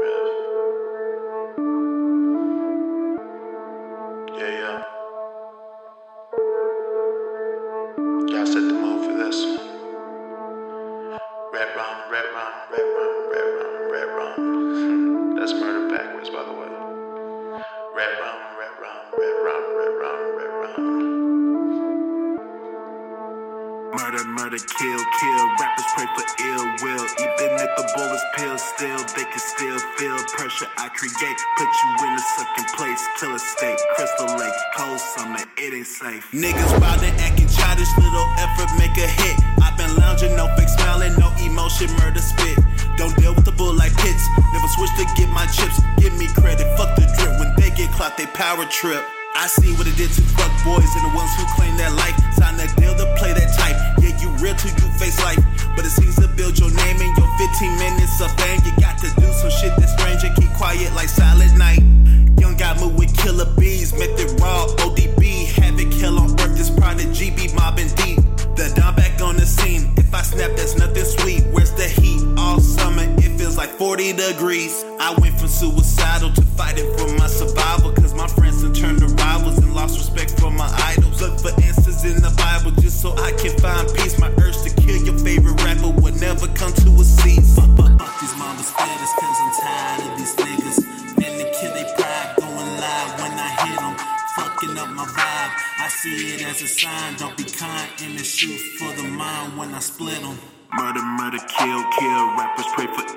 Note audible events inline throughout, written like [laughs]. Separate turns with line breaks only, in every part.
Yeah, yeah. Y'all set the mood for this one. Red rum, red rum, red rum, red rum, red rum. [laughs] That's murder backwards, by the way. Red rum,
Murder, murder, kill, kill. Rappers pray for ill will. Even if the bullets peel still, they can still feel pressure I create. Put you in a second place. Killer state, crystal lake, cold summer, it ain't safe. Niggas act and try this little effort, make a hit. I've been lounging, no fake smiling, no emotion, murder spit. Don't deal with the bull like pits. Never switch to get my chips. Give me credit, fuck the drip. When they get clocked, they power trip. I see what it did to fuck boys and the ones who claim that life. Sign that deal to 40 degrees. I went from suicidal to fighting for my survival. Cause my friends have turned to rivals and lost respect for my idols. Look for answers in the Bible just so I can find peace. My urge to kill your favorite rapper would never come to a cease. Fuck, fuck, fuck these mama status, cause I'm tired of these niggas. Finna kill they pride, going live when I hit them. Fucking up my vibe. I see it as a sign. Don't be kind in the shoot for the mind when I split them. Murder, murder, kill, kill. Rappers pray for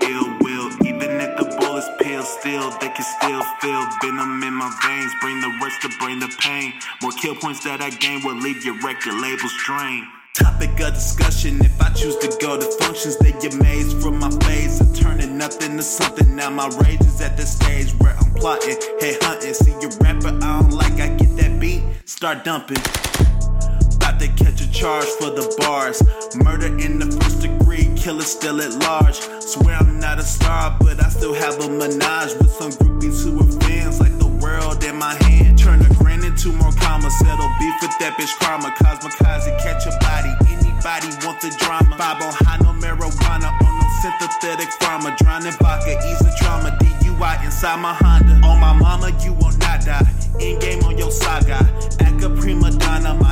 feel venom in my veins. Bring the rush to bring the pain. More kill points that I gain will leave your record labels drained. Topic of discussion. If I choose to go to functions, they get mazed from my face of turning nothing to something. Now my rage is at the stage where I'm plotting, head hunting. See your rapper, I don't like. I get that beat, start dumping. To catch a charge for the bars. Murder in the first degree, killer still at large. Swear I'm not a star, but I still have a menage with some groupies who are fans, like the world in my hand. Turn a grand into more comma, settle beef with that bitch karma. Cosmikaze, catch a body. Anybody want the drama? Five on high, no marijuana, on no synthetic pharma. Drowning vodka, ease the trauma. DUI inside my Honda. On my mama, you will not die. In game on your saga. Act prima donna.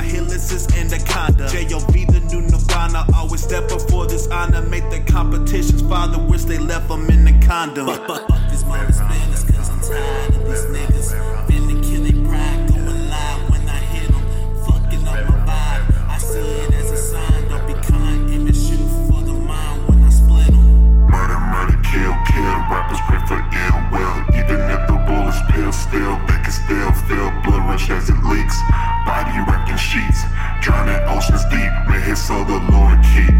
Anaconda. J.O.V. the new Nirvana. Always step before this honor. Make the competition's father wish they left them in the condom. Fuck, fuck, fuck this mother's business, cause I'm tired of these niggas.
His soul the Lord keep.